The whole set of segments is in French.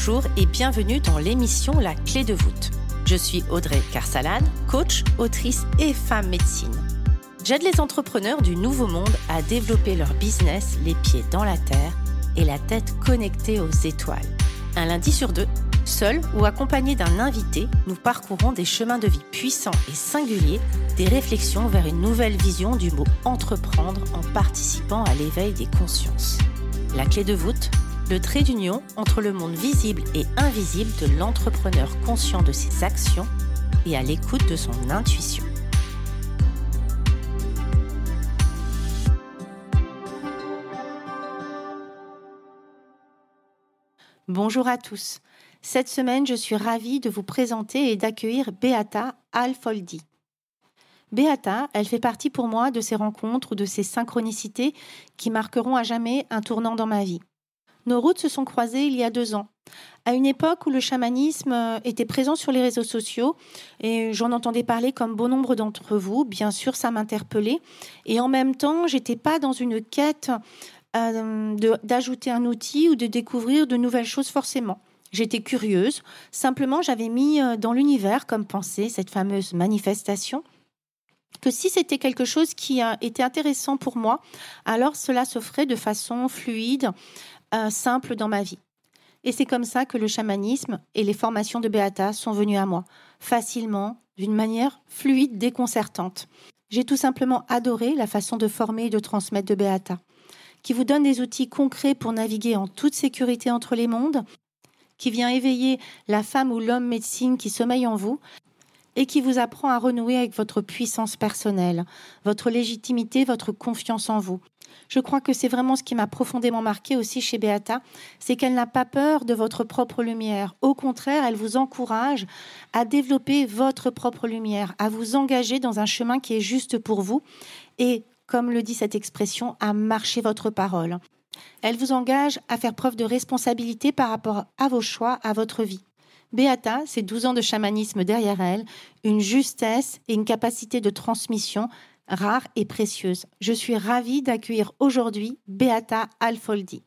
Bonjour et bienvenue dans l'émission La clé de voûte. Je suis Audrey Carsalade, coach, autrice et femme médecine. J'aide les entrepreneurs du nouveau monde à développer leur business les pieds dans la terre et la tête connectée aux étoiles. Un lundi sur deux, seul ou accompagné d'un invité, nous parcourons des chemins de vie puissants et singuliers, des réflexions vers une nouvelle vision du mot entreprendre en participant à l'éveil des consciences. La clé de voûte, le trait d'union entre le monde visible et invisible de l'entrepreneur conscient de ses actions et à l'écoute de son intuition. Bonjour à tous. Cette semaine, je suis ravie de vous présenter et d'accueillir Beata Alfoldi. Beata, elle fait partie pour moi de ces rencontres ou de ces synchronicités qui marqueront à jamais un tournant dans ma vie. Nos routes se sont croisées il y a deux ans, à une époque où le chamanisme euh, était présent sur les réseaux sociaux et j'en entendais parler comme bon nombre d'entre vous. Bien sûr, ça m'interpellait et en même temps, j'étais pas dans une quête euh, d'ajouter un outil ou de découvrir de nouvelles choses forcément. J'étais curieuse, simplement j'avais mis euh, dans l'univers comme pensée cette fameuse manifestation que si c'était quelque chose qui été intéressant pour moi, alors cela se ferait de façon fluide, simple dans ma vie. Et c'est comme ça que le chamanisme et les formations de Beata sont venus à moi, facilement, d'une manière fluide, déconcertante. J'ai tout simplement adoré la façon de former et de transmettre de Beata, qui vous donne des outils concrets pour naviguer en toute sécurité entre les mondes, qui vient éveiller la femme ou l'homme médecine qui sommeille en vous, et qui vous apprend à renouer avec votre puissance personnelle, votre légitimité, votre confiance en vous. Je crois que c'est vraiment ce qui m'a profondément marqué aussi chez Beata, c'est qu'elle n'a pas peur de votre propre lumière. Au contraire, elle vous encourage à développer votre propre lumière, à vous engager dans un chemin qui est juste pour vous et, comme le dit cette expression, à marcher votre parole. Elle vous engage à faire preuve de responsabilité par rapport à vos choix, à votre vie. Beata, c'est 12 ans de chamanisme derrière elle, une justesse et une capacité de transmission rare et précieuse. Je suis ravie d'accueillir aujourd'hui Beata Alfoldi.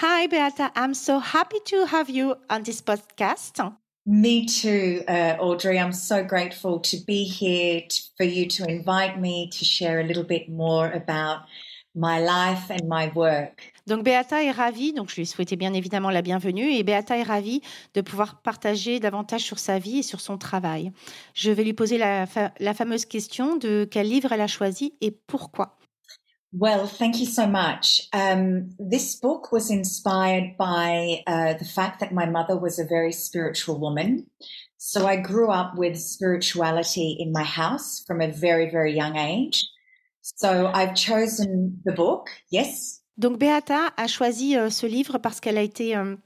Hi Beata, I'm so happy to have you on this podcast. Me too, uh, Audrey. I'm so grateful to be here to, for you to invite me to share a little bit more about my life and my work. Donc Beata est ravie, donc je lui souhaitais bien évidemment la bienvenue, et Beata est ravie de pouvoir partager davantage sur sa vie et sur son travail. Je vais lui poser la, fa la fameuse question de quel livre elle a choisi et pourquoi. Well, thank you so much. Um, this book was inspired by uh, the fact that my mother was a very spiritual woman. So I grew up with spirituality in my house from a very, very young age. So I've chosen the book, yes, Donc Beata a choisi euh, ce livre parce qu'elle a été euh,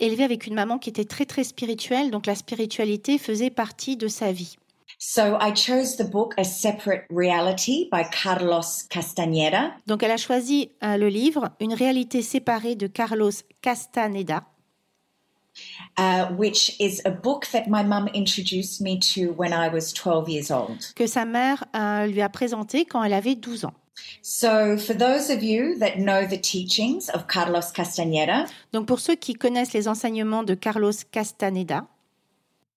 élevée avec une maman qui était très très spirituelle, donc la spiritualité faisait partie de sa vie. So I chose the book A Separate Reality by Carlos Castaneda. Donc elle a choisi euh, le livre Une réalité séparée de Carlos Castaneda. Uh, which is a book that my mum introduced me to when I was 12 years old. Que sa mère euh, lui a présenté quand elle avait 12 ans. So, for those of you that know the teachings of Carlos Castaneda, Donc pour ceux qui connaissent les enseignements de Carlos Castaneda,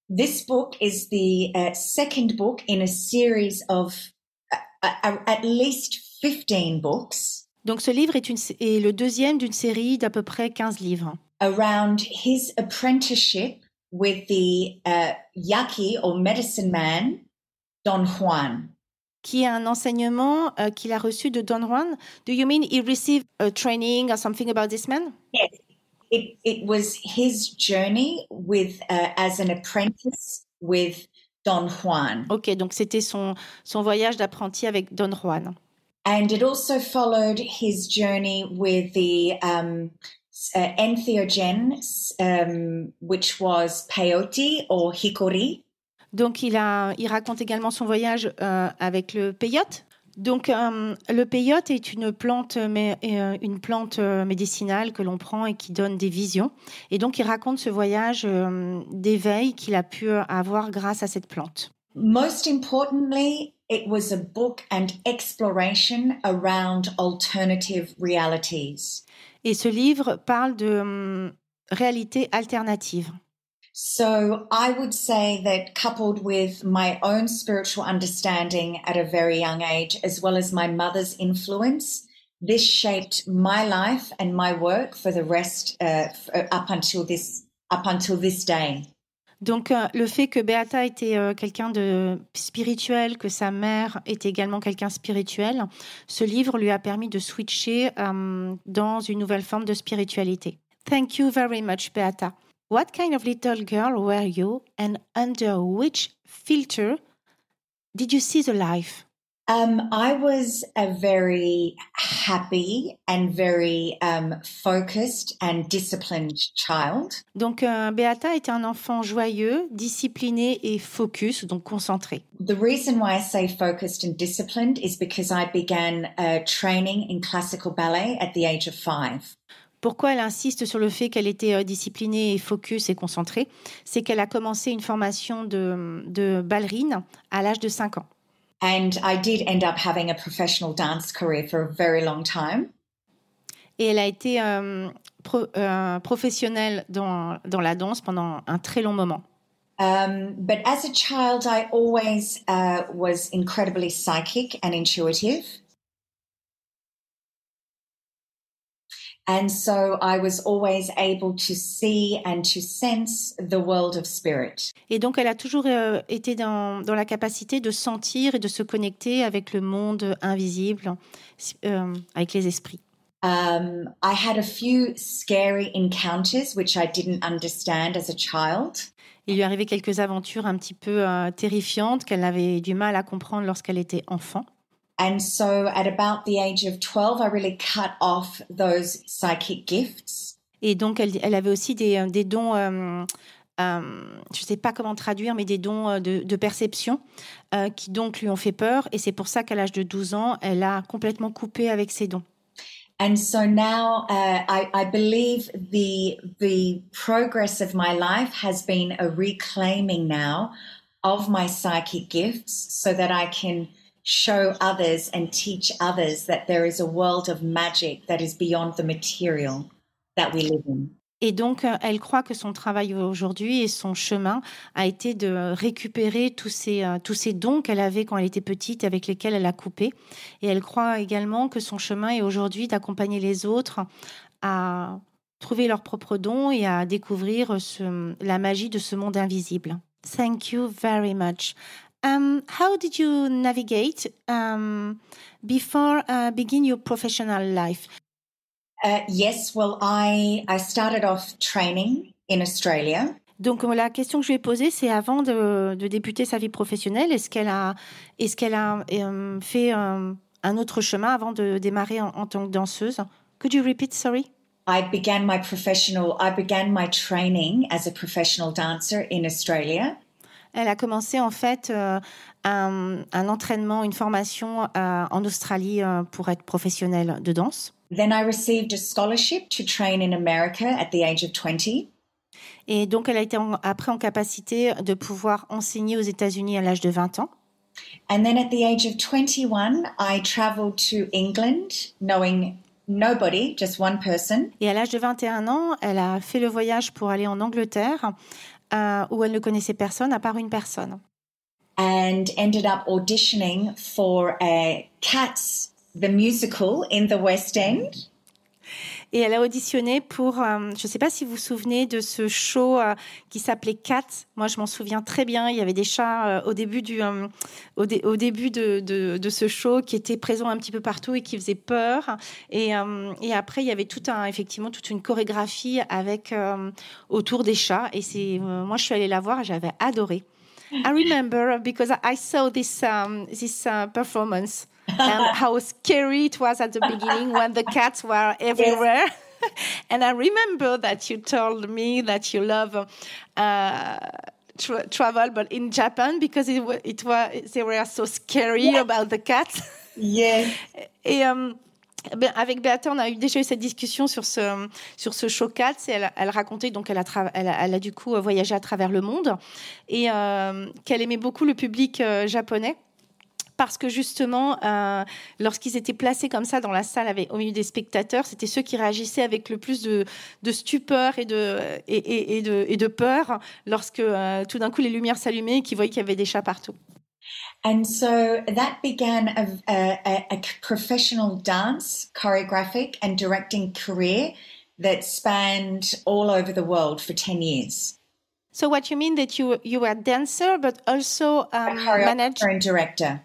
this book is the uh, second book in a series of uh, uh, at least 15 books donc ce livre est, une, est le deuxième d'une série d'à peu près 15 livres around his apprenticeship with the uh, Yaqui or medicine man Don Juan. Qui est un enseignement euh, qu'il a reçu de Don Juan. Do you mean he received a training or something about this man? Yes, it, it was his journey with uh, as an apprentice with Don Juan. Ok, donc c'était son, son voyage d'apprenti avec Don Juan. And it also followed his journey with the um, uh, entheogen, um, which was peyote or hickory. Donc il, a, il raconte également son voyage euh, avec le peyote. Donc euh, le peyote est une plante, mais, euh, une plante médicinale que l'on prend et qui donne des visions. Et donc il raconte ce voyage d'éveil qu'il a pu avoir grâce à cette plante. Most importantly, it was a book and exploration around alternative realities. Et ce livre parle de réalité alternative. So I would say that coupled with my own spiritual understanding at a very young age, as well as my mother's influence, this shaped my life and my work for the rest uh, up until this up until this day. Donc euh, le fait que Beata était euh, quelqu'un de spirituel, que sa mère était également quelqu'un spirituel, ce livre lui a permis de switcher euh, dans une nouvelle forme de spiritualité. Thank you very much, Beata. What kind of little girl were you and under which filter did you see the life? Um, I was a very happy and very um, focused and disciplined child. Donc, euh, Beata était un enfant joyeux, discipliné et focus, donc concentré. The reason why I say focused and disciplined is because I began uh, training in classical ballet at the age of five. Pourquoi elle insiste sur le fait qu'elle était euh, disciplinée et focus et concentrée? C'est qu'elle a commencé une formation de, de ballerine à l'âge de 5 ans. And I did end up having a professional dance career for a very long time. Et elle a été euh, pro, euh, professionnelle dans, dans la danse pendant un très long moment. Um, but as a child, I always uh, was incredibly psychic and intuitive. And so I was always able to see and to sense the world of spirit. Et donc elle a toujours euh, été dans, dans la capacité de sentir et de se connecter avec le monde invisible, euh, avec les esprits. Um, I had a few scary encounters which I didn't understand as a child. Il lui arrivait quelques aventures un petit peu euh, terrifiantes qu'elle avait du mal à comprendre lorsqu'elle était enfant. And so at about the age of 12, I really cut off those psychic gifts. Et donc, elle, elle avait aussi des, des dons, euh, euh, je ne sais pas comment traduire, mais des dons euh, de, de perception euh, qui donc lui ont fait peur. Et c'est pour ça qu'à l'âge de 12 ans, elle a complètement coupé avec ses dons. And so now uh, I, I believe the, the progress of my life has been a reclaiming now of my psychic gifts so that I can show others and teach others that there is a world of magic that is beyond the material that we live in. Et donc, euh, elle croit que son travail aujourd'hui et son chemin a été de récupérer tous ces, euh, tous ces dons qu'elle avait quand elle était petite, avec lesquels elle a coupé. Et elle croit également que son chemin est aujourd'hui d'accompagner les autres à trouver leurs propres dons et à découvrir la magie de ce monde invisible. Thank you very much. Um, how did you navigate um, before uh, begin your professional life? Uh, yes, well, I, I started off training in Australia. Donc la question que je lui ai posée, c'est avant de, de, débuter sa vie professionnelle, est-ce qu'elle a, est-ce qu'elle a euh, fait euh, un autre chemin avant de démarrer en, en, tant que danseuse? Could you repeat, sorry? I began my professional, I began my training as a professional dancer in Australia. Elle a commencé en fait euh, un, un, entraînement, une formation euh, en Australie euh, pour être professionnelle de danse. Then I received a scholarship to train in America at the age of 20. Et donc elle a été en, après en capacité de pouvoir enseigner aux États-Unis à l'âge de 20 ans. And then at the age of 21, I traveled to England knowing nobody, just one person. Et à l'âge de 21 ans, elle a fait le voyage pour aller en Angleterre euh, où elle ne connaissait personne à part une personne. And ended up auditioning for a Cats the musical in the West End. Et elle a auditionné pour, euh, je ne sais pas si vous vous souvenez de ce show euh, qui s'appelait Cats. Moi, je m'en souviens très bien. Il y avait des chats euh, au début, du, au, dé, au, début de, ce show qui étaient présents un petit peu partout et qui faisaient peur. Et, après, il y avait tout un, effectivement toute une chorégraphie avec autour des chats. Et c'est, moi, je suis allée la voir et j'avais adoré. I remember because I saw this um, uh, performance and how scary it was at the beginning when the cats were everywhere. Yes. and I remember that you told me that you love uh, tra travel, but in Japan because it, it was they were so scary yeah. about the cats. Yes. Et um, avec Beata, on a eu déjà eu cette discussion sur ce sur ce show Cats et elle, elle racontait donc elle a, elle a, elle a du coup voyagé à travers le monde et euh, qu'elle aimait beaucoup le public euh, japonais parce que justement, euh, lorsqu'ils étaient placés comme ça dans la salle avec, au milieu des spectateurs, c'était ceux qui réagissaient avec le plus de, de stupeur et de, et, et, et, de, et de peur lorsque euh, tout d'un coup les lumières s'allumaient et qu'ils voyaient qu'il y avait des chats partout. And so that began a, a, a professional dance, choreographic, and directing career that spanned all over the world for 10 years. So what you mean that you you were a dancer but also um, manager and director.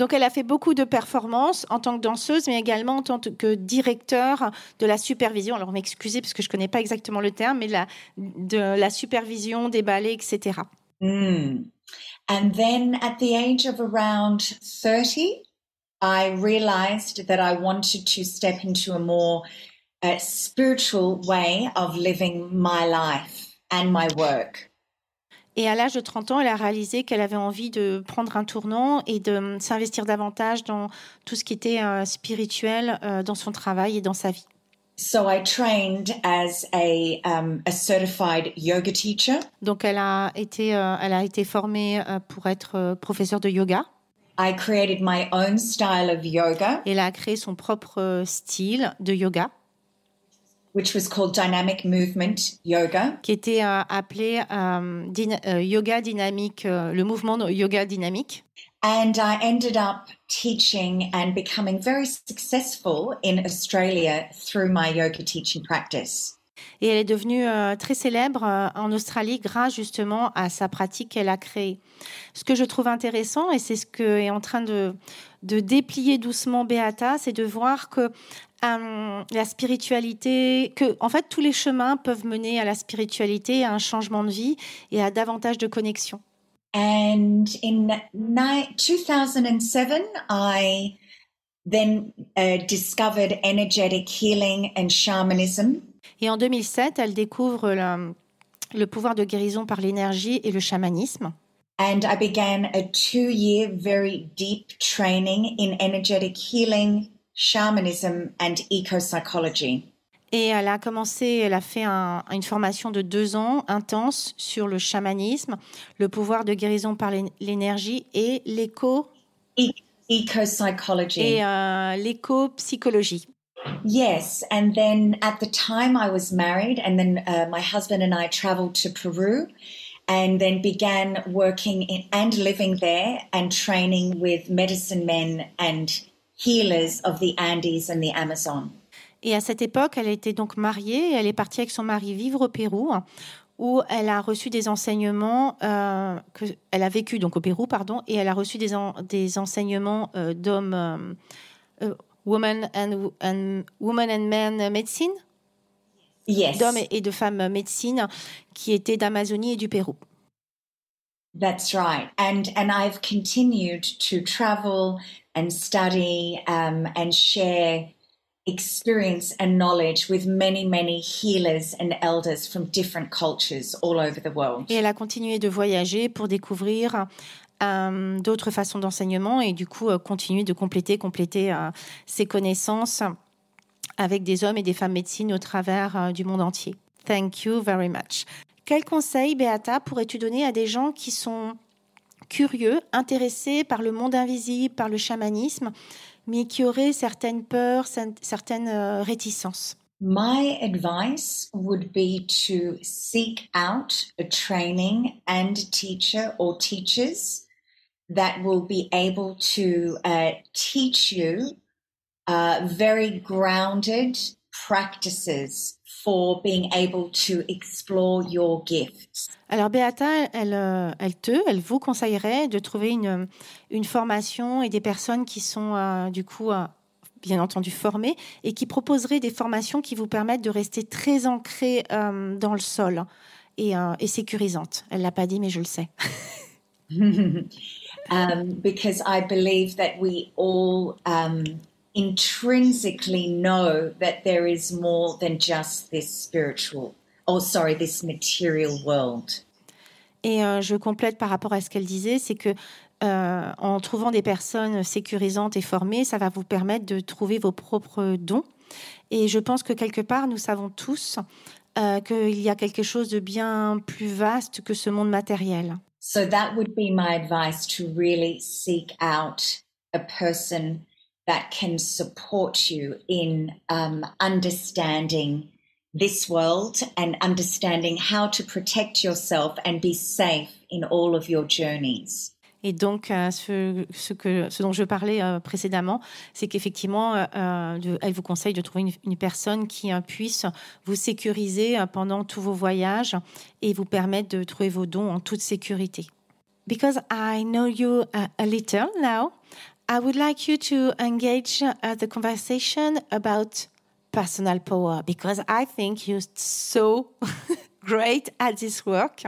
Donc elle a fait beaucoup de performances en tant que danseuse, mais également en tant que directeur de la supervision. Alors m'excusez parce que je connais pas exactement le terme, mais de la supervision des ballets, etc. Mm. And then at the age of around 30, I realized that I wanted to step into a more uh, spiritual way of living my life and my work. Et à l'âge de 30 ans, elle a réalisé qu'elle avait envie de prendre un tournant et de s'investir davantage dans tout ce qui était euh, spirituel euh, dans son travail et dans sa vie. So I trained as a, um, a certified yoga teacher. Donc elle a été, euh, elle a été formée pour être professeure de yoga. I created my own style of yoga. Elle a créé son propre style de yoga. Which was called dynamic movement yoga. Qui était appelé yoga dynamique, le mouvement de yoga dynamique. And I ended up teaching and becoming very successful in Australia through my yoga teaching practice. Et elle est devenue euh, très célèbre euh, en Australie grâce justement à sa pratique qu'elle a créée. Ce que je trouve intéressant, et c'est ce que est en train de, de déplier doucement Beata, c'est de voir que euh, la spiritualité, que en fait tous les chemins peuvent mener à la spiritualité, à un changement de vie et à davantage de connexion. And in 2007, I then uh, discovered energetic healing and shamanism. Et en 2007, elle découvre le, le pouvoir de guérison par l'énergie et le chamanisme. And I began a two-year very deep training in energetic healing, shamanism and eco-psychology. Et elle a commencé, elle a fait un, une formation de deux ans intense sur le chamanisme, le pouvoir de guérison par l'énergie et l'éco. Eco-psychology. Et euh, l'éco-psychologie. Yes, and then at the time I was married, and then uh, my husband and I traveled to Peru, and then began working in, and living there and training with medicine men and healers of the Andes and the Amazon. Et à cette époque, elle était donc mariée. Elle est partie avec son mari vivre au Pérou, où elle a reçu des enseignements. Euh, que, elle a vécu donc au Pérou, pardon, et elle a reçu des, en, des enseignements euh, d'hommes, euh, euh woman and, and woman and men medicine? Yes. D'hommes et de femmes médecine qui étaient d'Amazonie et du Pérou. That's right. And and I've continued to travel and study um, and share experience and knowledge with many, many healers and elders from different cultures all over the world. Et elle a continué de voyager pour découvrir euh, d'autres façons d'enseignement et du coup euh, continuer de compléter, compléter euh, ses connaissances avec des hommes et des femmes médecines au travers euh, du monde entier. Thank you very much. Quel conseil, Beata, pourrais-tu donner à des gens qui sont curieux, intéressés par le monde invisible, par le chamanisme, mais qui auraient certaines peurs, certaines euh, réticences? My advice would be to seek out a training and teacher or teachers that will be able to uh, teach you uh, very grounded practices for being able to explore your gifts. Alors Beata, elle, euh, elle te, elle vous conseillerait de trouver une, une formation et des personnes qui sont euh, du coup euh, bien entendu formées et qui proposeraient des formations qui vous permettent de rester très ancré euh, dans le sol et, et sécurisantes. Elle l'a pas dit, mais je le sais. um, because I believe that we all um, intrinsically know that there is more than just this spiritual, oh sorry, this material world. Et euh, je complète par rapport à ce qu'elle disait, c'est que euh, en trouvant des personnes sécurisantes et formées, ça va vous permettre de trouver vos propres dons. Et je pense que quelque part, nous savons tous euh, qu'il y a quelque chose de bien plus vaste que ce monde matériel. So that would be my advice to really seek out a person that can support you in um, understanding this world and understanding how to protect yourself and be safe in all of your journeys. Et donc, euh, ce, ce, que, ce dont je parlais euh, précédemment, c'est qu'effectivement, euh, de, elle vous conseille de trouver une, une personne qui euh, puisse vous sécuriser euh, pendant tous vos voyages et vous permettre de trouver vos dons en toute sécurité. Because I know you a, a little now, I would like you to engage uh, the conversation about personal power because I think you're so great at this work.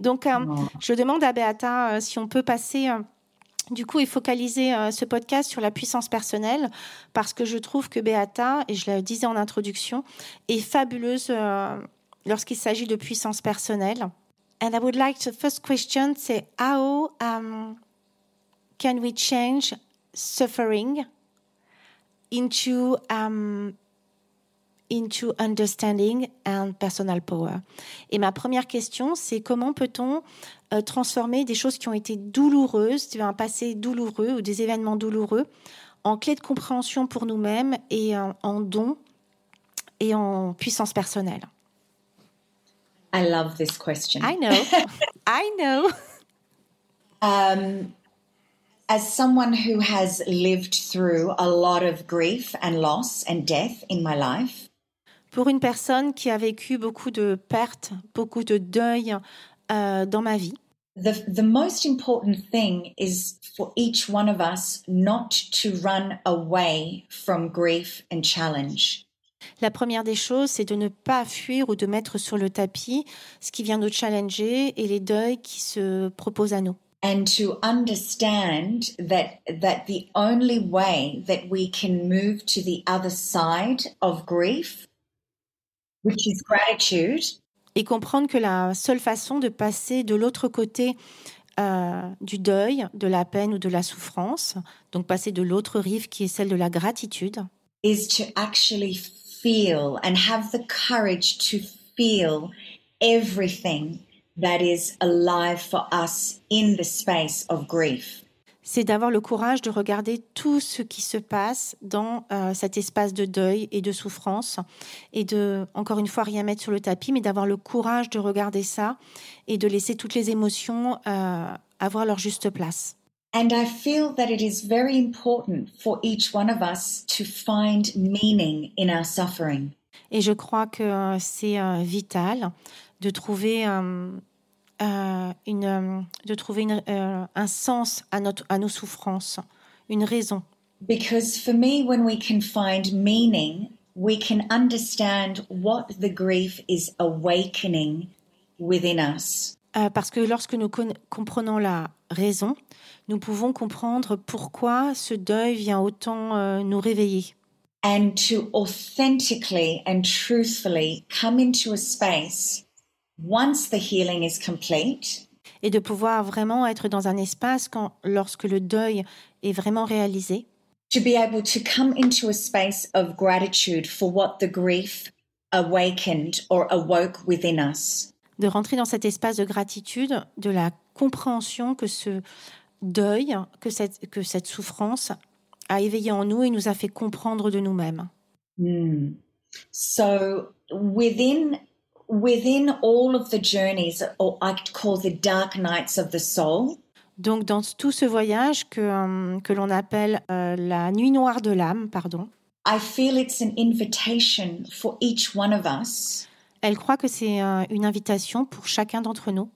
Donc, euh, je demande à Beata euh, si on peut passer euh, du coup et focaliser euh, ce podcast sur la puissance personnelle parce que je trouve que Beata, et je le disais en introduction, est fabuleuse euh, lorsqu'il s'agit de puissance personnelle. And I would like to first question say how um, can we change suffering into um, into understanding and personal power. Et ma première question, c'est comment peut-on euh, transformer des choses qui ont été douloureuses, un passé douloureux ou des événements douloureux, en clé de compréhension pour nous-mêmes et en, en don et en puissance personnelle? I love this question. I know, I know. Um, as someone who has lived through a lot of grief and loss and death in my life, Pour une personne qui a vécu beaucoup de pertes, beaucoup de deuil euh, dans ma vie, the the most important thing is for each one of us not to run away from grief and challenge. La première des choses, c'est de ne pas fuir ou de mettre sur le tapis ce qui vient nous challenger et les deuils qui se proposent à nous. And to understand that that the only way that we can move to the other side of grief which is gratitude Et comprendre que la seule façon de passer de l'autre côté euh, du deuil, de la peine ou de la souffrance, donc passer de l'autre rive qui est celle de la gratitude, is to actually feel and have the courage to feel everything that is alive for us in the space of grief. c'est d'avoir le courage de regarder tout ce qui se passe dans euh, cet espace de deuil et de souffrance et de, encore une fois, rien mettre sur le tapis, mais d'avoir le courage de regarder ça et de laisser toutes les émotions euh, avoir leur juste place. And I feel that it is very important for each one of us to find meaning in our suffering. Et je crois que euh, c'est euh, vital de trouver euh, euh, une, de trouver une, euh, un sens à, notre, à nos souffrances, une raison. Because for me, when we can find meaning, we can understand what the grief is awakening within us. Euh, parce que lorsque nous comprenons la raison, nous pouvons comprendre pourquoi ce deuil vient autant euh, nous réveiller. And to authentically and truthfully come into a space once the healing is complete Et de pouvoir vraiment être dans un espace quand, lorsque le deuil est vraiment réalisé, to be able to come into a space of gratitude for what the grief awakened or awoke within us. de rentrer dans cet espace de gratitude, de la compréhension que ce deuil, que cette, que cette souffrance a éveillé en nous et nous a fait comprendre de nous-mêmes. Hmm. So within within all of the journeys, or I could call the dark nights of the soul, Donc dans tout ce voyage que, euh, que l'on appelle euh, la nuit noire de l'âme, pardon, I feel it's an invitation for each one of us elle croit que c'est euh, une invitation pour chacun d'entre nous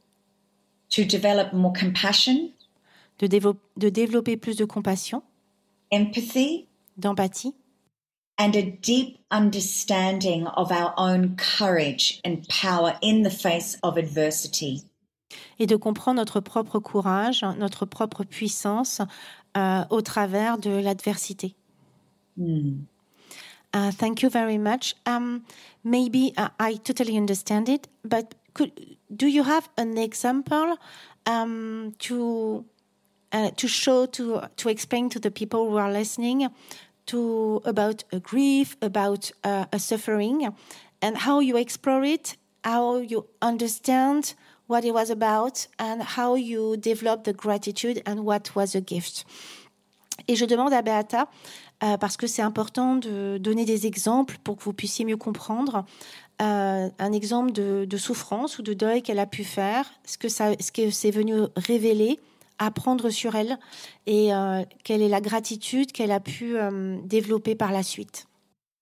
to develop more compassion, de, dévo- de développer plus de compassion, empathy, d'empathie and a deep understanding of our own courage and power in the face of adversity. et de comprendre notre propre courage, notre propre puissance euh, au travers de l'adversité. Hmm. Uh, thank you very much. Um, maybe uh, I totally understand it, but could, do you have an example um, to uh, to show to to explain to the people who are listening to about a grief, about uh, a suffering, and how you explore it, how you understand what it was about, and how you developed the gratitude and what was the gift. Et je demande à Beata, euh, parce que c'est important de donner des exemples pour que vous puissiez mieux comprendre, euh, un exemple de, de, souffrance ou de deuil qu'elle a pu faire, ce que, ça, ce que c'est venu révéler, apprendre sur elle, et euh, quelle est la gratitude qu'elle a pu euh, développer par la suite.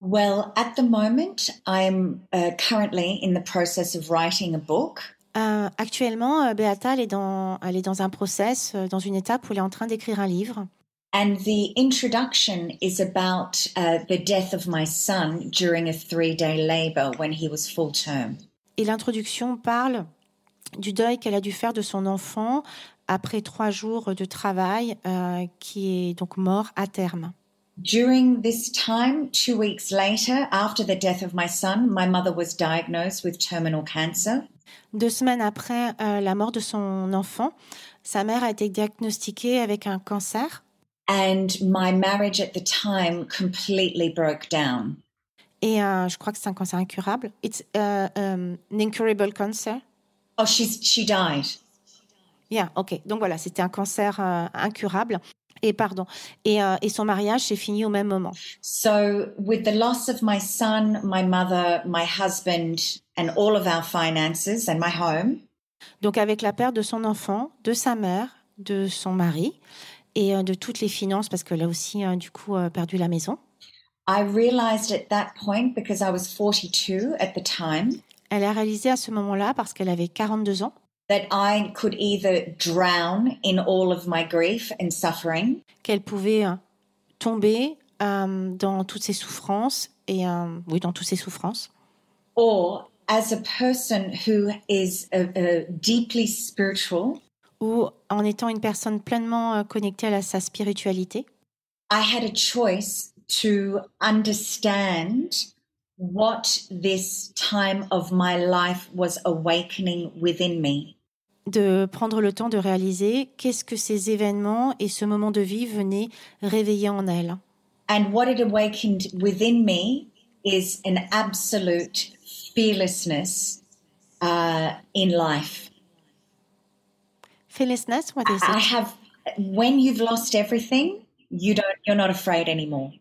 Well, at the moment, I'm uh, currently in the process of writing a book. Euh, actuellement, euh, Beata, elle est, dans, elle est dans un process, euh, dans une étape où elle est en train d'écrire un livre. And the introduction is about uh, the death of my son during a three day labor when he was full term. Et l'introduction parle du deuil qu'elle a dû faire de son enfant après trois jours de travail, euh, qui est donc mort à terme. During this time, two weeks later, after the death of my son, my mother was diagnosed with terminal cancer. Deux semaines après euh, la mort de son enfant, sa mère a été diagnostiquée avec un cancer. And my marriage at the time completely broke down. Et euh, je crois que c'est un cancer incurable. It's uh, um, an incurable cancer. Oh, she's, she died. Yeah, ok. Donc voilà, c'était un cancer euh, incurable. Et pardon. Et, euh, et son mariage s'est fini au même moment. So, with the loss of my son, my mother, my husband, and all of our finances and my home. Donc avec la perte de son enfant, de sa mère, de son mari et euh, de toutes les finances parce qu'elle a aussi du coup perdu la maison. I realized at that point because I was 42 at the time. Elle a réalisé à ce moment-là parce qu'elle avait 42 ans that I could either drown in all of my grief and suffering. Qu'elle pouvait tomber euh, dans toutes ses souffrances et euh, oui dans toutes ses souffrances. Or as a person who is a, a deeply spiritual. Ou en étant une personne pleinement euh, connectée à sa spiritualité. I had a choice to understand what this time of my life was awakening within me. De prendre le temps de réaliser qu'est-ce que ces événements et ce moment de vie venaient réveiller en elle. And what it awakened within me is an absolute fearlessness uh, in life. Fearlessness, what is it? I have when you've lost everything, you don't you're not afraid anymore.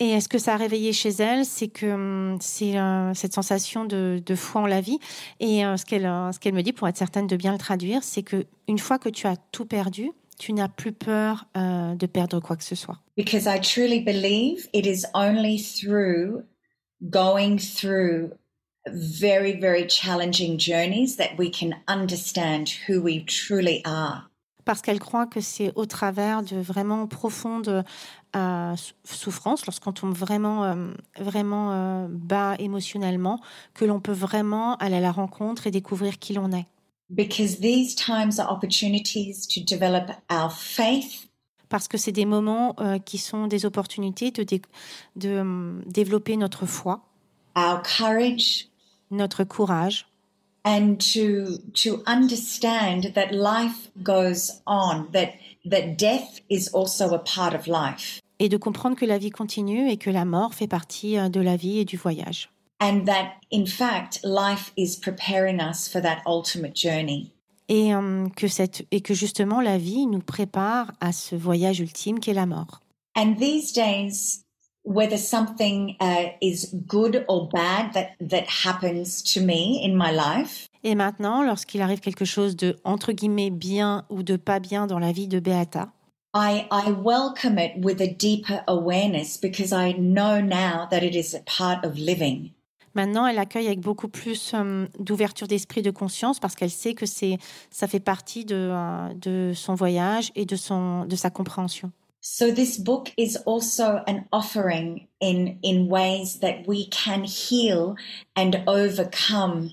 Et est-ce que ça a réveillé chez elle C'est que hum, c'est euh, cette sensation de, de, foi en la vie. Et euh, ce qu'elle euh, ce qu'elle me dit, pour être certaine de bien le traduire, c'est que une fois que tu as tout perdu, tu n'as plus peur euh, de perdre quoi que ce soit. Because I truly believe it is only through going through very very challenging journeys that we can understand who we truly are parce qu'elle croit que c'est au travers de vraiment profondes euh, souffrances, lorsqu'on tombe vraiment, euh, vraiment euh, bas émotionnellement, que l'on peut vraiment aller à la rencontre et découvrir qui l'on est. Because these times are opportunities to develop our faith. Parce que c'est des moments euh, qui sont des opportunités de, dé de euh, développer notre foi, our courage, notre courage, and to to understand that life goes on that that death is also a part of life et de comprendre que la vie continue et que la mort fait partie euh, de la vie et du voyage. And that in fact life is preparing us for that ultimate journey. Et um, que cette et que justement la vie nous prépare à ce voyage ultime qu'est la mort. And these days whether something uh, is good or bad that that happens to me in my life. Et maintenant, lorsqu'il arrive quelque chose de entre guillemets bien ou de pas bien dans la vie de Beata, I, I welcome it with a deeper awareness because I know now that it is a part of living. Maintenant, elle accueille avec beaucoup plus um, d'ouverture d'esprit, de conscience, parce qu'elle sait que c'est, ça fait partie de, uh, de son voyage et de son, de sa compréhension. So this book is also an offering in in ways that we can heal and overcome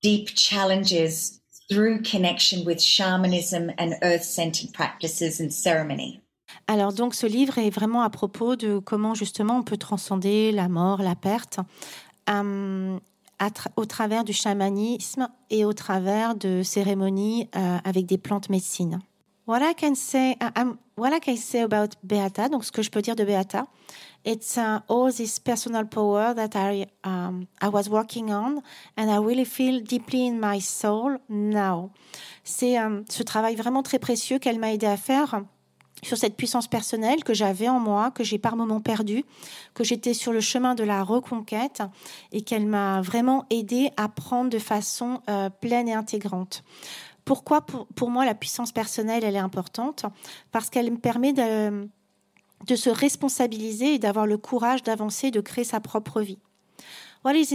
deep challenges through connection with shamanism and earth-centered practices and ceremony. Alors donc ce livre est vraiment à propos de comment justement on peut transcender la mort, la perte euh, au travers du chamanisme et au travers de cérémonies euh, avec des plantes médecines. What I can say, what I can say about Beata, donc ce que je peux dire de Beata, it's uh, all this personal power that I um, I was working on, and I really feel deeply in my soul now. C'est um, ce travail vraiment très précieux qu'elle m'a aidé à faire sur cette puissance personnelle que j'avais en moi, que j'ai par moments perdu, que j'étais sur le chemin de la reconquête et qu'elle m'a vraiment aidé à prendre de façon euh, pleine et intégrante. Pourquoi pour, pour, moi la puissance personnelle elle est importante? Parce qu'elle me permet de, de se responsabiliser et d'avoir le courage d'avancer, de créer sa propre vie. What is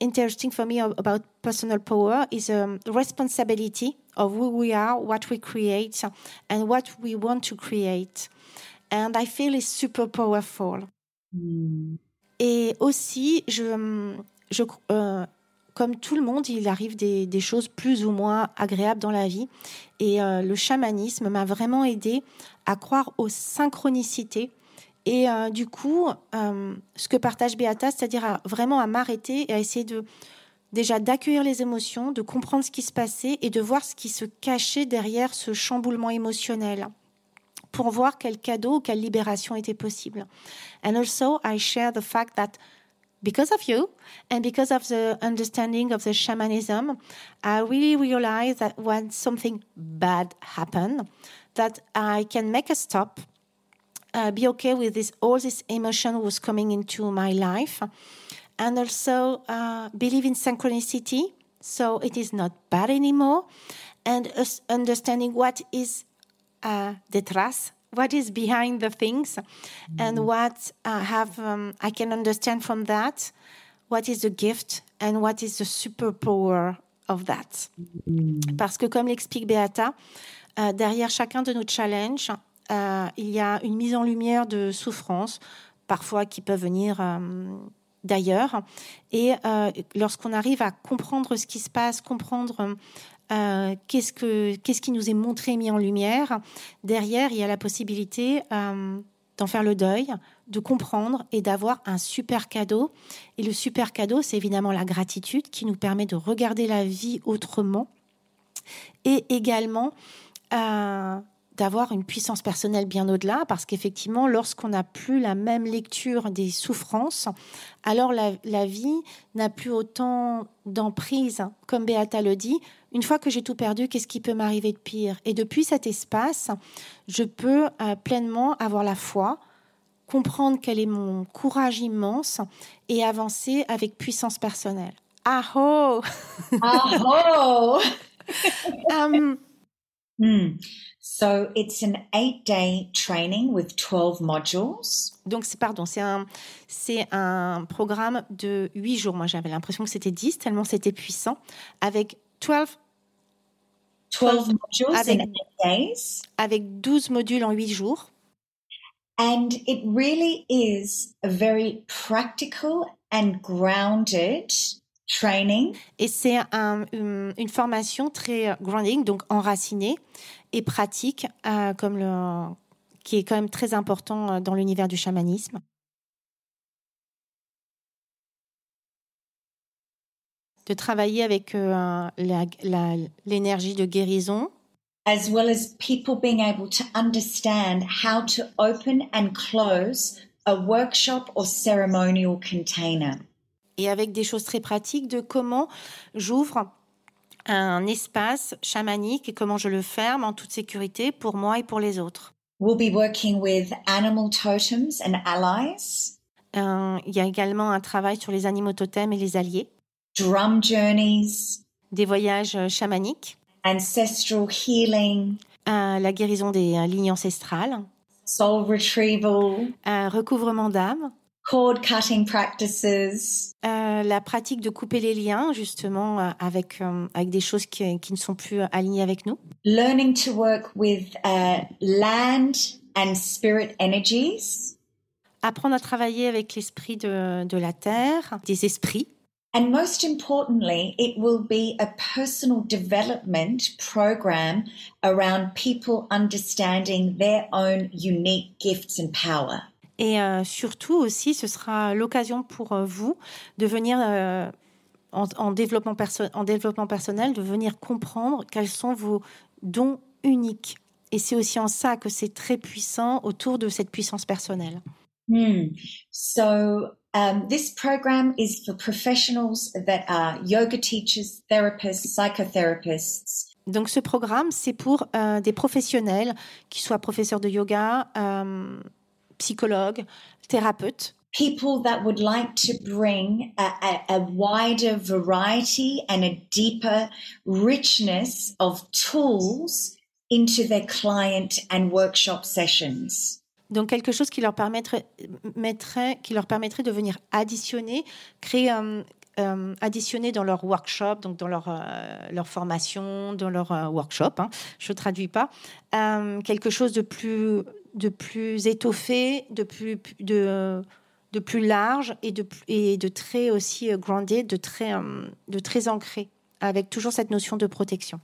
interesting for me about personal power is a responsibility of who we are, what we create, and what we want to create. And I feel it's super powerful. Mm. Et aussi, je, je, euh, comme tout le monde, il arrive des, choses plus ou moins agréables dans la vie. Et euh, le chamanisme m'a vraiment aidé à croire aux synchronicités et euh, du coup, euh, ce que partage Beata, c'est-à-dire vraiment à m'arrêter et à essayer de déjà d'accueillir les émotions, de comprendre ce qui se passait et de voir ce qui se cachait derrière ce chamboulement émotionnel pour voir quel cadeau, quelle libération était possible. And also, I share the fact that because of you and because of the understanding of the shamanism, I really realized that when something bad happened, that I can make a stop uh, be okay with this all this emotion was coming into my life. And also uh, believe in synchronicity so it is not bad anymore. And understanding what is uh, detrás what is behind the things mm. and what uh, have um, i can understand from that what is the gift and what is the superpower of that mm. parce que comme l'explique Beata euh, derrière chacun de nos challenges euh, il y a une mise en lumière de souffrances, parfois qui peuvent venir euh, d'ailleurs. Et euh, lorsqu'on arrive à comprendre ce qui se passe, comprendre qu'est-ce, que, qu'est-ce qui nous est montré, mis en lumière, derrière, il y a la possibilité d'en faire le deuil, de comprendre et d'avoir un super cadeau. Et le super cadeau, c'est évidemment la gratitude qui nous permet de regarder la vie autrement et également d'avoir une puissance personnelle bien au-delà, parce qu'effectivement, lorsqu'on n'a plus la même lecture des souffrances, alors la, vie n'a plus autant d'emprise, comme Beata le dit. Une fois que j'ai tout perdu, qu'est-ce qui peut m'arriver de pire? Et depuis cet espace, je peux euh, pleinement avoir la foi, comprendre quel est mon courage immense et avancer avec puissance personnelle. Aho Aho um. So it's an eight day training with 12 modules. Donc c'est pardon, c'est un c'est un programme de 8 jours. Moi j'avais l'impression que c'était 10 tellement c'était puissant avec 12 12 modules avec, in 8 days. Avec 12 modules en 8 jours. And it really is a very practical and grounded training. Et c'est un, une, une, formation très grounding, donc enracinée, et pratique, euh, comme le, qui est quand même très important euh, dans l'univers du chamanisme. De travailler avec euh, l'énergie de guérison. As well as people being able to understand how to open and close a workshop or ceremonial container. Et avec des choses très pratiques de comment j'ouvre un espace chamanique et comment je le ferme en toute sécurité pour moi et pour les autres. We'll be working with animal totems and allies. Euh, il y a également un travail sur les animaux totems et les alliés. Drum journeys. Des voyages euh, chamaniques. Ancestral healing. Euh, la guérison des euh, lignes ancestrales. Soul retrieval. recouvrement d'âme. Cord cutting practices. Euh, la pratique de couper les liens justement euh, avec euh, avec des choses qui, qui, ne sont plus alignées avec nous. Learning to work with uh, land and spirit energies. Apprendre à travailler avec l'esprit de, de la terre, des esprits. And most importantly, it will be a personal development program around people understanding their own unique gifts and power. Et euh, surtout aussi, ce sera l'occasion pour euh, vous de venir euh, en, développement en développement personnel, de venir comprendre quels sont vos dons uniques Et c'est aussi en ça que c'est très puissant autour de cette puissance personnelle. So um, this program is for professionals that are yoga teachers, therapists, psychotherapists. Donc ce programme, c'est pour euh, des professionnels, qui soient professeurs de yoga, euh, psychologues, thérapeutes. People that would like to bring a, a, a wider variety and a deeper richness of tools into their client and workshop sessions. Donc quelque chose qui leur permettrait, mettrait, qui leur permettrait de venir additionner, créer, euh, euh, dans leur workshop, donc dans leur, euh, leur formation, dans leur euh, workshop, hein, je ne traduis pas, euh, quelque chose de plus, de plus étoffé, de plus, de, de plus large et de, et de très aussi grounded, de très, de très ancré, avec toujours cette notion de protection.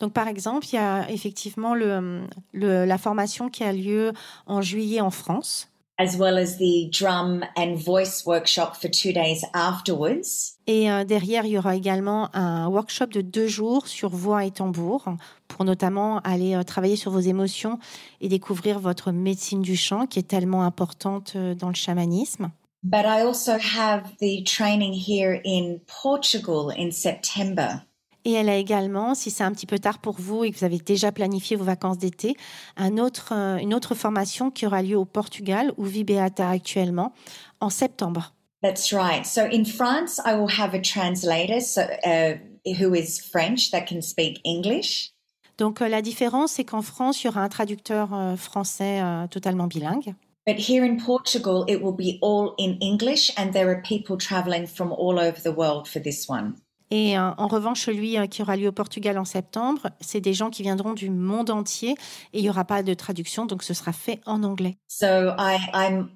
Donc, par exemple, il y a effectivement le, le- la formation qui a lieu en juillet en France. as well as the drum and voice workshop for two days afterwards. Et euh, derrière, il y aura également un workshop de deux jours sur voix et tambour pour notamment aller euh, travailler sur vos émotions et découvrir votre médecine du chant qui est tellement importante euh, dans le chamanisme. But I also have the training here in Portugal in September. Et elle a également, si c'est un petit peu tard pour vous et que vous avez déjà planifié vos vacances d'été, un autre, euh, une autre formation qui aura lieu au Portugal où vit Beata actuellement en septembre. That's right. So in France, I will have a translator so, uh, who is French that can speak English. Donc euh, la différence, c'est qu'en France, il y aura un traducteur euh, français euh, totalement bilingue. But here in Portugal, it will be all in English, and there are people traveling from all over the world for this one. Et euh, en revanche, celui euh, qui aura lieu au Portugal en septembre, c'est des gens qui viendront du monde entier et il n'y aura pas de traduction, donc ce sera fait en anglais. So I, I'm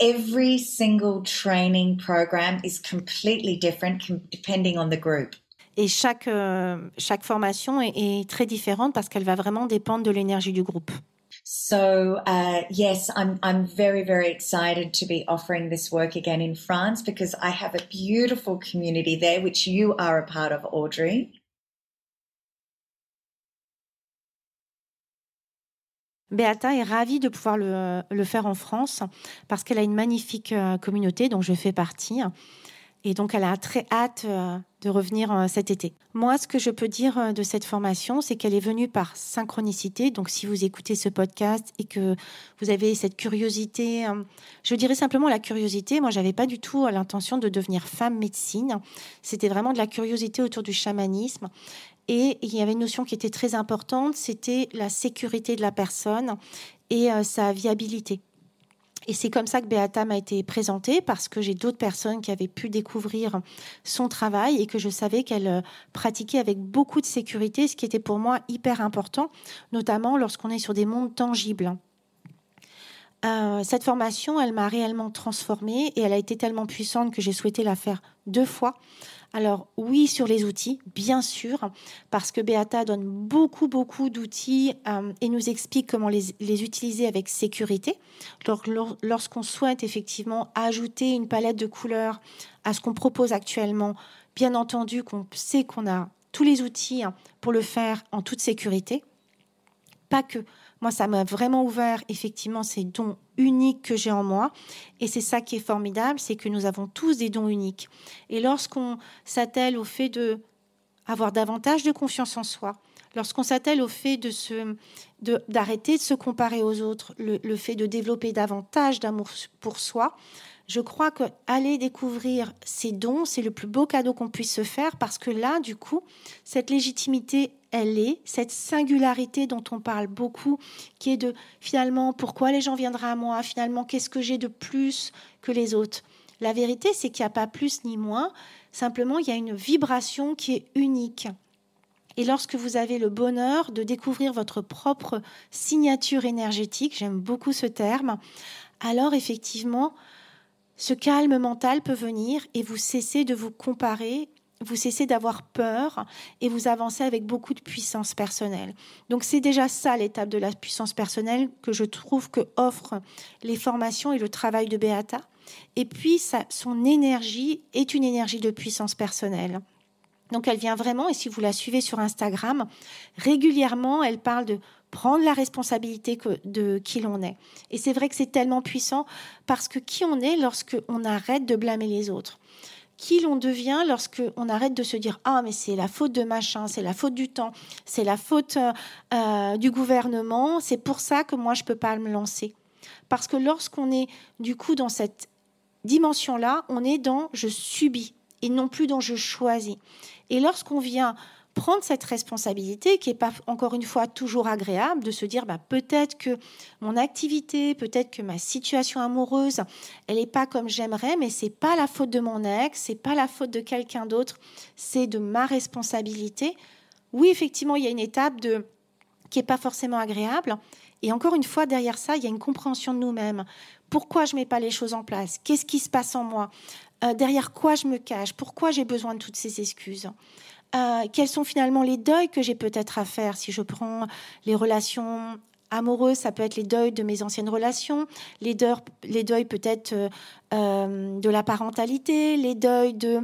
every single training program is completely different com- depending on the group. Et chaque, euh, chaque formation est, est très différente parce qu'elle va vraiment dépendre de l'énergie du groupe. So uh, yes, I'm I'm very very excited to be offering this work again in France because I have a beautiful community there, which you are a part of, Audrey. Beata est ravie de pouvoir le, le faire en France parce qu'elle a une magnifique euh, communauté dont je fais partie. Et donc, elle a très hâte euh, de revenir euh, cet été. Moi, ce que je peux dire euh, de cette formation, c'est qu'elle est venue par synchronicité. Donc, si vous écoutez ce podcast et que vous avez cette curiosité, je dirais simplement la curiosité. Moi, j'avais pas du tout l'intention de devenir femme médecine. C'était vraiment de la curiosité autour du chamanisme. Et il y avait une notion qui était très importante, c'était la sécurité de la personne et sa viabilité. Et c'est comme ça que Beata m'a été présentée parce que j'ai d'autres personnes qui avaient pu découvrir son travail et que je savais qu'elle euh, pratiquait avec beaucoup de sécurité, ce qui était pour moi hyper important, notamment lorsqu'on est sur des mondes tangibles. Euh, cette formation, elle m'a réellement transformée et elle a été tellement puissante que j'ai souhaité la faire deux fois. Alors oui, sur les outils, bien sûr, parce que Beata donne beaucoup, beaucoup d'outils euh, et nous explique comment les, les utiliser avec sécurité. Lors- lors- Lorsqu'on souhaite effectivement ajouter une palette de couleurs à ce qu'on propose actuellement, bien entendu qu'on sait qu'on a tous les outils pour le faire en toute sécurité. Pas que. Moi, ça m'a vraiment ouvert effectivement ces dons uniques que j'ai en moi. Et c'est ça qui est formidable, c'est que nous avons tous des dons uniques. Et lorsqu'on s'attelle au fait de avoir davantage de confiance en soi, lorsqu'on s'attelle au fait de se, d'arrêter de se comparer aux autres, le fait de développer davantage d'amour pour soi, je crois que aller découvrir ces dons, c'est le plus beau cadeau qu'on puisse se faire parce que là, du coup, cette légitimité, elle est, cette singularité dont on parle beaucoup, qui est de finalement pourquoi les gens viendraient à moi, finalement qu'est-ce que j'ai de plus que les autres? La vérité, c'est qu'il n'y a pas plus ni moins, simplement il y a une vibration qui est unique. Et lorsque vous avez le bonheur de découvrir votre propre signature énergétique, j'aime beaucoup ce terme, alors effectivement, ce calme mental peut venir et vous cessez de vous comparer, vous cessez d'avoir peur et vous avancez avec beaucoup de puissance personnelle. Donc c'est déjà ça l'étape de la puissance personnelle que je trouve que offrent les formations et le travail de Beata. Et puis, son énergie est une énergie de puissance personnelle. Donc, elle vient vraiment, et si vous la suivez sur Instagram, régulièrement, elle parle de prendre la responsabilité de qui l'on est. Et c'est vrai que c'est tellement puissant parce que qui on est lorsque on arrête de blâmer les autres qui l'on devient lorsque on arrête de se dire ah mais c'est la faute de machin, c'est la faute du temps, c'est la faute euh, euh, du gouvernement, c'est pour ça que moi je peux pas me lancer. Parce que lorsqu'on est du coup dans cette dimension là, on est dans je subis et non plus dans je choisis. Et lorsqu'on vient prendre cette responsabilité qui n'est pas encore une fois toujours agréable de se dire bah, peut-être que mon activité, peut-être que ma situation amoureuse, elle n'est pas comme j'aimerais, mais c'est pas la faute de mon ex, c'est pas la faute de quelqu'un d'autre, c'est de ma responsabilité. Oui, effectivement, il y a une étape de qui n'est pas forcément agréable. Et encore une fois, derrière ça, il y a une compréhension de nous-mêmes. Pourquoi je mets pas les choses en place? Qu'est-ce qui se passe en moi? Euh, Derrière quoi je me cache? Pourquoi j'ai besoin de toutes ces excuses? Euh, quels sont finalement les deuils que j'ai peut-être à faire? Si je prends les relations amoureuses, ça peut être les deuils de mes anciennes relations, les deuils, peut-être euh, euh, de la parentalité, les deuils de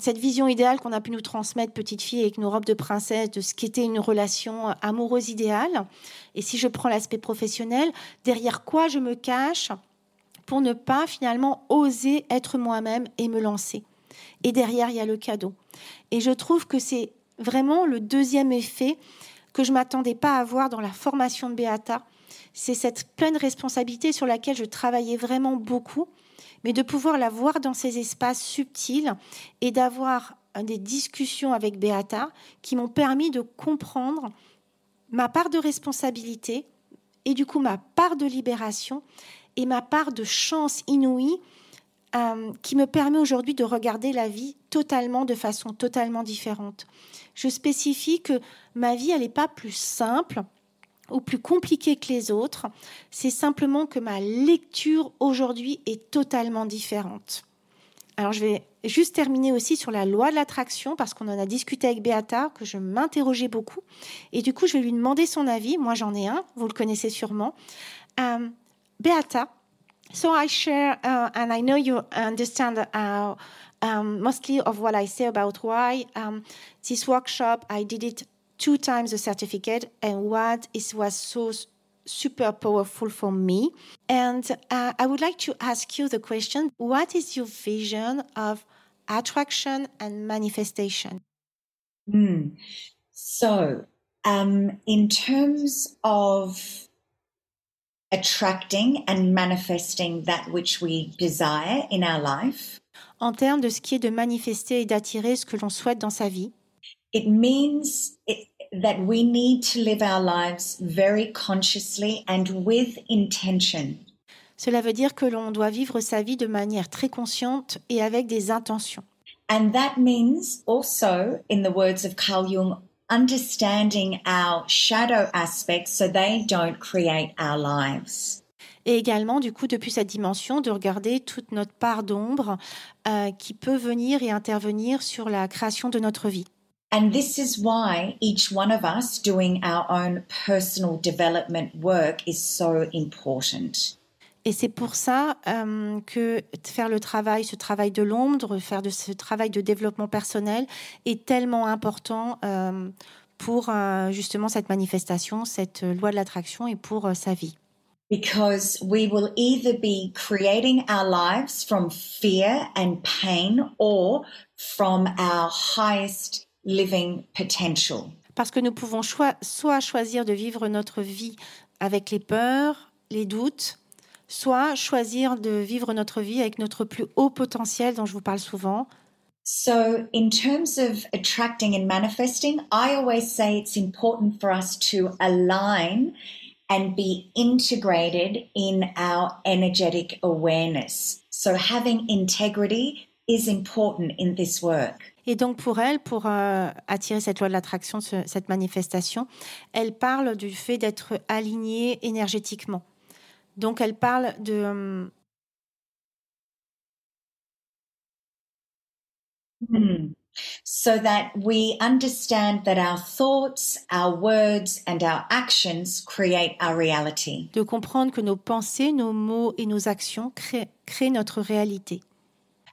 cette vision idéale qu'on a pu nous transmettre petite fille avec nos robes de princesse de ce qu'était une relation amoureuse idéale. Et si je prends l'aspect professionnel, derrière quoi je me cache pour ne pas finalement oser être moi-même et me lancer? Et derrière, il y a le cadeau. Et je trouve que c'est vraiment le deuxième effet que je m'attendais pas à avoir dans la formation de Beata. C'est cette pleine responsabilité sur laquelle je travaillais vraiment beaucoup, mais de pouvoir la voir dans ces espaces subtils et d'avoir des discussions avec Beata qui m'ont permis de comprendre ma part de responsabilité et du coup ma part de libération et ma part de chance inouïe euh, qui me permet aujourd'hui de regarder la vie totalement de façon totalement différente. Je spécifie que ma vie, elle n'est pas plus simple ou plus compliquée que les autres. C'est simplement que ma lecture aujourd'hui est totalement différente. Alors je vais juste terminer aussi sur la loi de l'attraction parce qu'on en a discuté avec Beata, que je m'interrogeais beaucoup. Et du coup, je vais lui demander son avis. Moi, j'en ai un, vous le connaissez sûrement. Euh, Beata, So I share, uh, and I know you understand uh, um, mostly of what I say about why um, this workshop. I did it two times the certificate, and what it was so super powerful for me. And uh, I would like to ask you the question: What is your vision of attraction and manifestation? Mm. So, um, in terms of attracting and manifesting that which we desire in our life. En termes de ce qui est de manifester et d'attirer ce que l'on souhaite dans sa vie. It means it, that we need to live our lives very consciously and with intention. Cela veut dire que l'on doit vivre sa vie de manière très consciente et avec des intentions. And that means also, in the words of Carl Jung, understanding our shadow aspects so they don't create our lives. Et également, du coup, depuis cette dimension, de regarder toute notre part d'ombre euh, qui peut venir et intervenir sur la création de notre vie. And this is why each one of us doing our own personal development work is so important. Et c'est pour ça euh, que faire le travail, ce travail de l'ombre, faire de ce travail de développement personnel est tellement important euh, pour euh, justement cette manifestation, cette loi de l'attraction et pour sa vie. Because we will either be creating our lives from fear and pain or from our highest living potential. Parce que nous pouvons soit choisir de vivre notre vie avec les peurs, les doutes, soit choisir de vivre notre vie avec notre plus haut potentiel dont je vous parle souvent. So, in terms of attracting and manifesting, I always say it's important for us to align and be integrated in our energetic awareness. So, having integrity is important in this work. Et donc pour elle, pour euh, attirer cette loi de l'attraction, cette manifestation, elle parle du fait d'être alignée énergétiquement. Donc elle parle de... Hmm. so that we understand that our thoughts, our words, and our actions create our reality. De comprendre que nos pensées, nos mots et nos actions créent, créent notre réalité.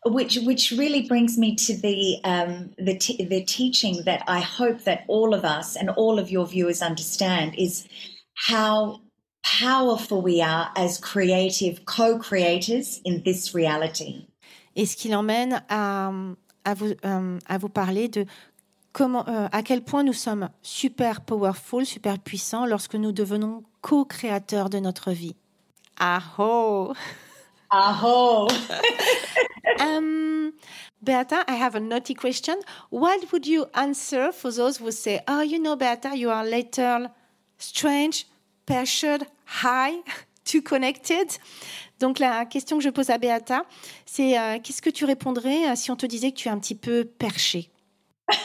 Which, which really brings me to the um, the, t- the teaching that I hope that all of us and all of your viewers understand is how powerful we are as creative co-creators in this reality. Et ce qui l'emmène à, à, vous, euh, à vous parler de comment, euh, à quel point nous sommes super powerful, super puissants lorsque nous devenons co-créateurs de notre vie. Aho! Aho! um, Beata, I have a naughty question. What would you answer for those who say, "Oh, you know, Beata, you are little strange, pressured, high, too connected"? Donc la question que je pose à Beata, c'est euh, qu'est-ce que tu répondrais euh, si on te disait que tu es un petit peu perché?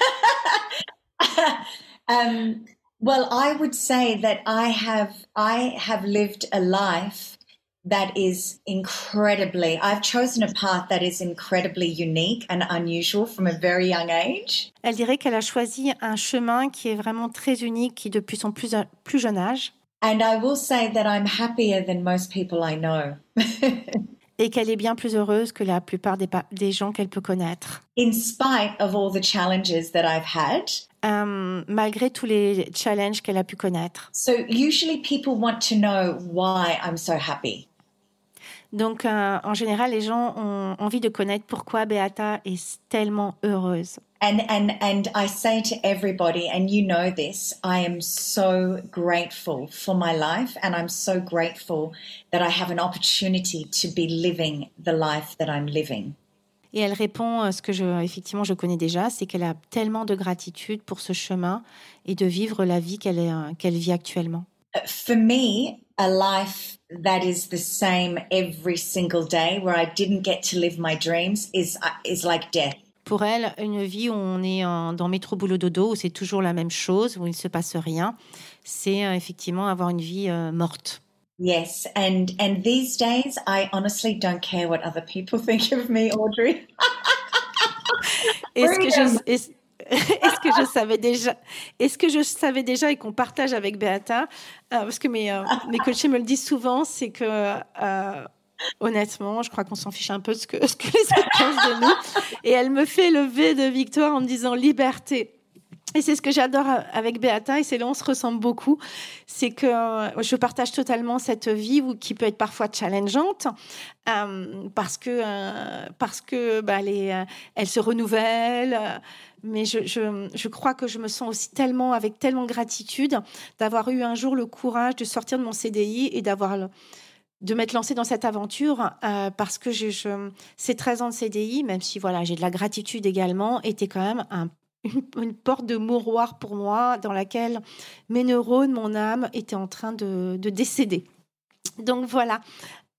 Um, well, I would say that I have I have lived a life that is incredibly. I've chosen a path that is incredibly unique and unusual from a very young age. Elle dirait qu'elle a choisi un chemin qui est vraiment très unique, qui depuis son plus, plus jeune âge. And I will say that I'm happier than most people I know. et qu'elle est bien plus heureuse que la plupart des, des gens qu'elle peut connaître. In spite of all the challenges that I've had. Um, malgré tous les challenges qu'elle a pu connaître. So usually people want to know why I'm so happy. Donc, euh, en général, les gens ont envie de connaître pourquoi Beata est tellement heureuse. And, and, and I say to everybody, and you know this, I am so grateful for my life, and I'm so grateful that I have an opportunity to be living the life that I'm living. Et elle répond à ce que je, effectivement, je connais déjà, c'est qu'elle a tellement de gratitude pour ce chemin et de vivre la vie qu'elle euh, qu'elle vit actuellement. Uh, for me, a life that is the same every single day, where I didn't get to live my dreams, is uh, is like death. Pour elle, une vie où on est en, dans métro boulot dodo, où c'est toujours la même chose, où il ne se passe rien, c'est euh, effectivement avoir une vie euh, morte. Yes, and and these days, I honestly don't care what other people think of me, Audrey. est-ce que je est, est-ce que je savais déjà Est-ce que je savais déjà et qu'on partage avec Beata euh, Parce que mes, euh, mes coachés me le disent souvent, c'est que euh, honnêtement, je crois qu'on s'en fiche un peu de ce que, ce les autres pensent de nous. Et elle me fait lever de victoire en me disant liberté. Et c'est ce que j'adore avec Beata, et c'est là où on se ressemble beaucoup, c'est que je partage totalement cette vie qui peut être parfois challengeante, euh, parce que euh, parce que bah, elle, se renouvelle, mais je, je, je, crois que je me sens aussi tellement avec tellement de gratitude d'avoir eu un jour le courage de sortir de mon CDI et d'avoir de m'être lancée dans cette aventure euh, parce que je, je, ces 13 ans de CDI, même si voilà j'ai de la gratitude également, était quand même un une, porte de mouroir pour moi dans laquelle mes neurones, mon âme étaient en train de, de décéder. Donc voilà.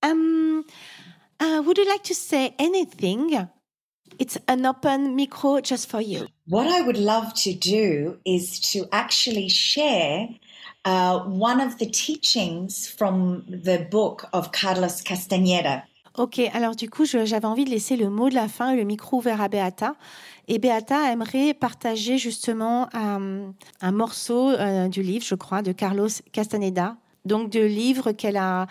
Um, uh, would you like to say anything? It's an open micro just for you. What I would love to do is to actually share uh, one of the teachings from the book of Carlos Castaneda. Ok, alors du coup, j'avais envie de laisser le mot de la fin le micro ouvert à Beata. Et Beata aimerait partager justement un, un morceau euh, du livre, je crois, de Carlos Castaneda, donc du livre qu'elle a,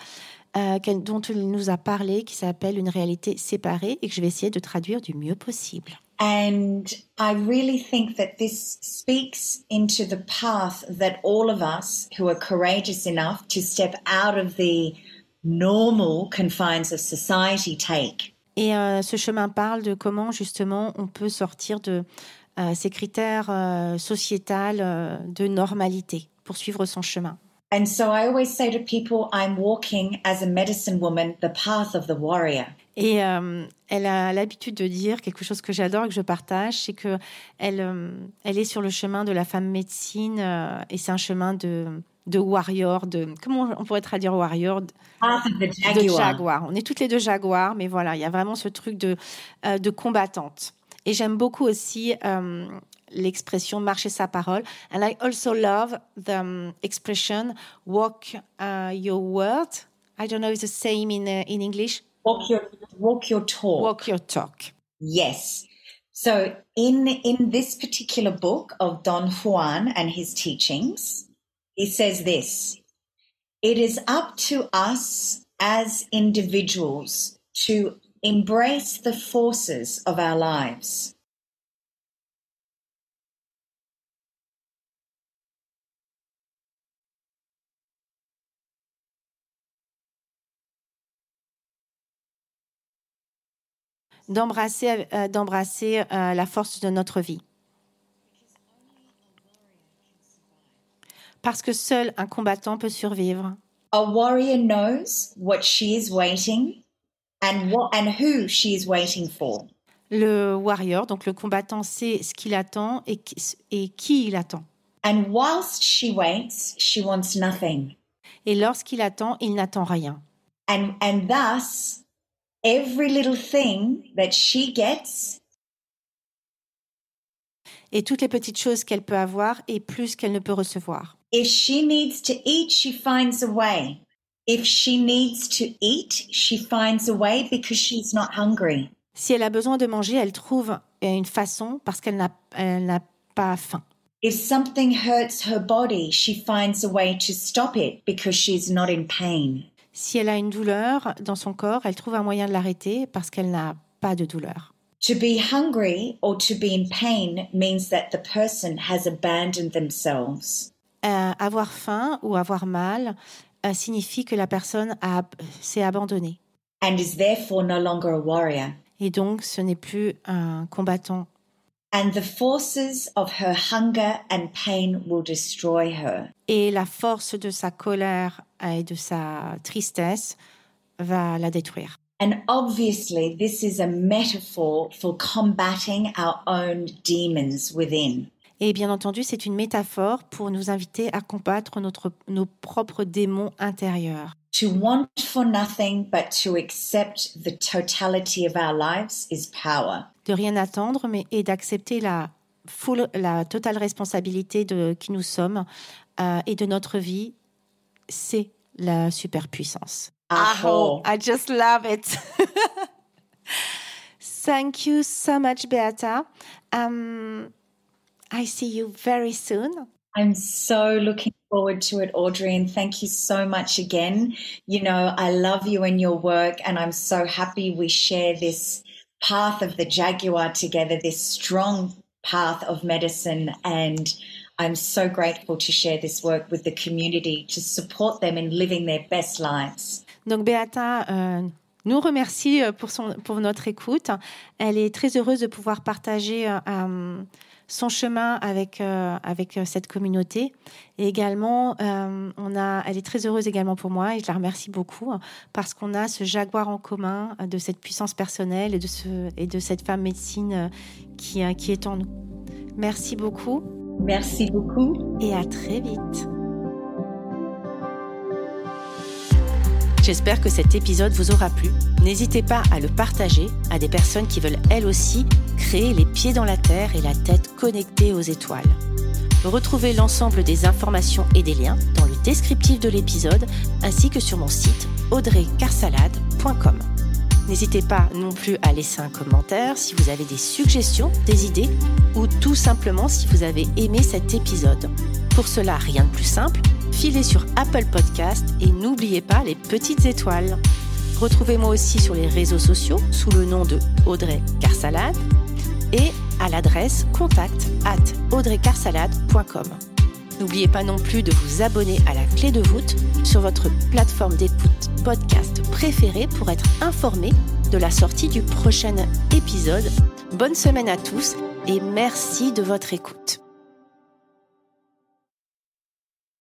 euh, dont elle nous a parlé, qui s'appelle Une réalité séparée, et que je vais essayer de traduire du mieux possible. And I really think that this speaks into the path that all of us who are courageous enough to step out of the normal confines of society take. Et euh, ce chemin parle de comment justement on peut sortir de euh, ces critères euh, sociétals euh, de normalité pour suivre son chemin. And so I always say to people, I'm walking as a medicine woman the path of the warrior. Et euh, elle a l'habitude de dire quelque chose que j'adore et que je partage, c'est que elle, euh, elle est sur le chemin de la femme médecine et c'est un chemin de de warrior, de comment on pourrait traduire warrior? De, jaguar. de jaguar. On est toutes les deux jaguars, mais voilà, il y a vraiment ce truc de euh, de combattante. Et j'aime beaucoup aussi euh, l'expression marcher sa parole. And I also love the um, expression walk uh, your word. I don't know if it's the same in uh, in English. Walk your walk your talk. Walk your talk. Yes. So in in this particular book of Don Juan and his teachings, he says this: It is up to us as individuals to embrace the forces of our lives. D'embrasser euh, d'embrasser euh, la force de notre vie. Parce que seul un combattant peut survivre. A warrior knows what she is waiting and what and who she is waiting for. Le warrior, donc le combattant, sait ce qu'il attend et qui, et qui il attend. And whilst she waits, she wants nothing. Et lorsqu'il attend, il n'attend rien. And and thus every little thing that she gets Et toutes les petites choses qu'elle peut avoir et plus qu'elle ne peut recevoir. If she needs to eat, she finds a way. If she needs to eat, she finds a way because she's not hungry. Si elle a besoin de manger, elle trouve une façon parce qu'elle n'a elle n'a pas faim. If something hurts her body, she finds a way to stop it because she's not in pain. Si elle a une douleur dans son corps, elle trouve un moyen de l'arrêter parce qu'elle n'a pas de douleur. To be hungry or to be in pain means that the person has abandoned themselves. Euh, avoir faim ou avoir mal euh, signifie que la personne s'est abandonnée. and is therefore no longer a warrior. Et donc, ce n'est plus un combattant. And the forces of her hunger and pain will destroy her. Et la force de sa colère et de sa tristesse va la détruire. And obviously, this is a metaphor for combating our own demons within. Et bien entendu, c'est une métaphore pour nous inviter à combattre notre, nos propres démons intérieurs. To want for nothing but to accept the totality of our lives is power. De rien attendre, mais et d'accepter la, full, la totale responsabilité de qui nous sommes euh, et de notre vie, c'est la superpuissance. Aho. I just love it. Thank you so much, Beata. Um, I see you very soon. I'm so looking forward to it, Audrey, and thank you so much again. You know, I love you and your work, and I'm so happy we share this path of the Jaguar together, this strong path of medicine. And I'm so grateful to share this work with the community to support them in living their best lives. Donc Beata euh, nous remercie euh, pour, son, pour notre écoute. Elle est très heureuse de pouvoir partager euh, son chemin avec, euh, avec cette communauté. Et également, euh, on a, elle est très heureuse également pour moi et je la remercie beaucoup parce qu'on a ce jaguar en commun de cette puissance personnelle et de, ce, et de cette femme médecine euh, qui, qui est en nous. Merci beaucoup. Merci beaucoup. Et à très vite. J'espère que cet épisode vous aura plu. N'hésitez pas à le partager à des personnes qui veulent elles aussi créer les pieds dans la terre et la tête connectée aux étoiles. Retrouvez l'ensemble des informations et des liens dans le descriptif de l'épisode ainsi que sur mon site audreycarsalade.com. N'hésitez pas non plus à laisser un commentaire si vous avez des suggestions, des idées ou tout simplement si vous avez aimé cet épisode. Pour cela, rien de plus simple, filez sur Apple Podcast et n'oubliez pas les petites étoiles. Retrouvez-moi aussi sur les réseaux sociaux sous le nom de Audrey Carsalade et à l'adresse contact at audreycarsalade.com. N'oubliez pas non plus de vous abonner à la clé de voûte sur votre plateforme d'écoute podcast préférée pour être informé de la sortie du prochain épisode. Bonne semaine à tous et merci de votre écoute.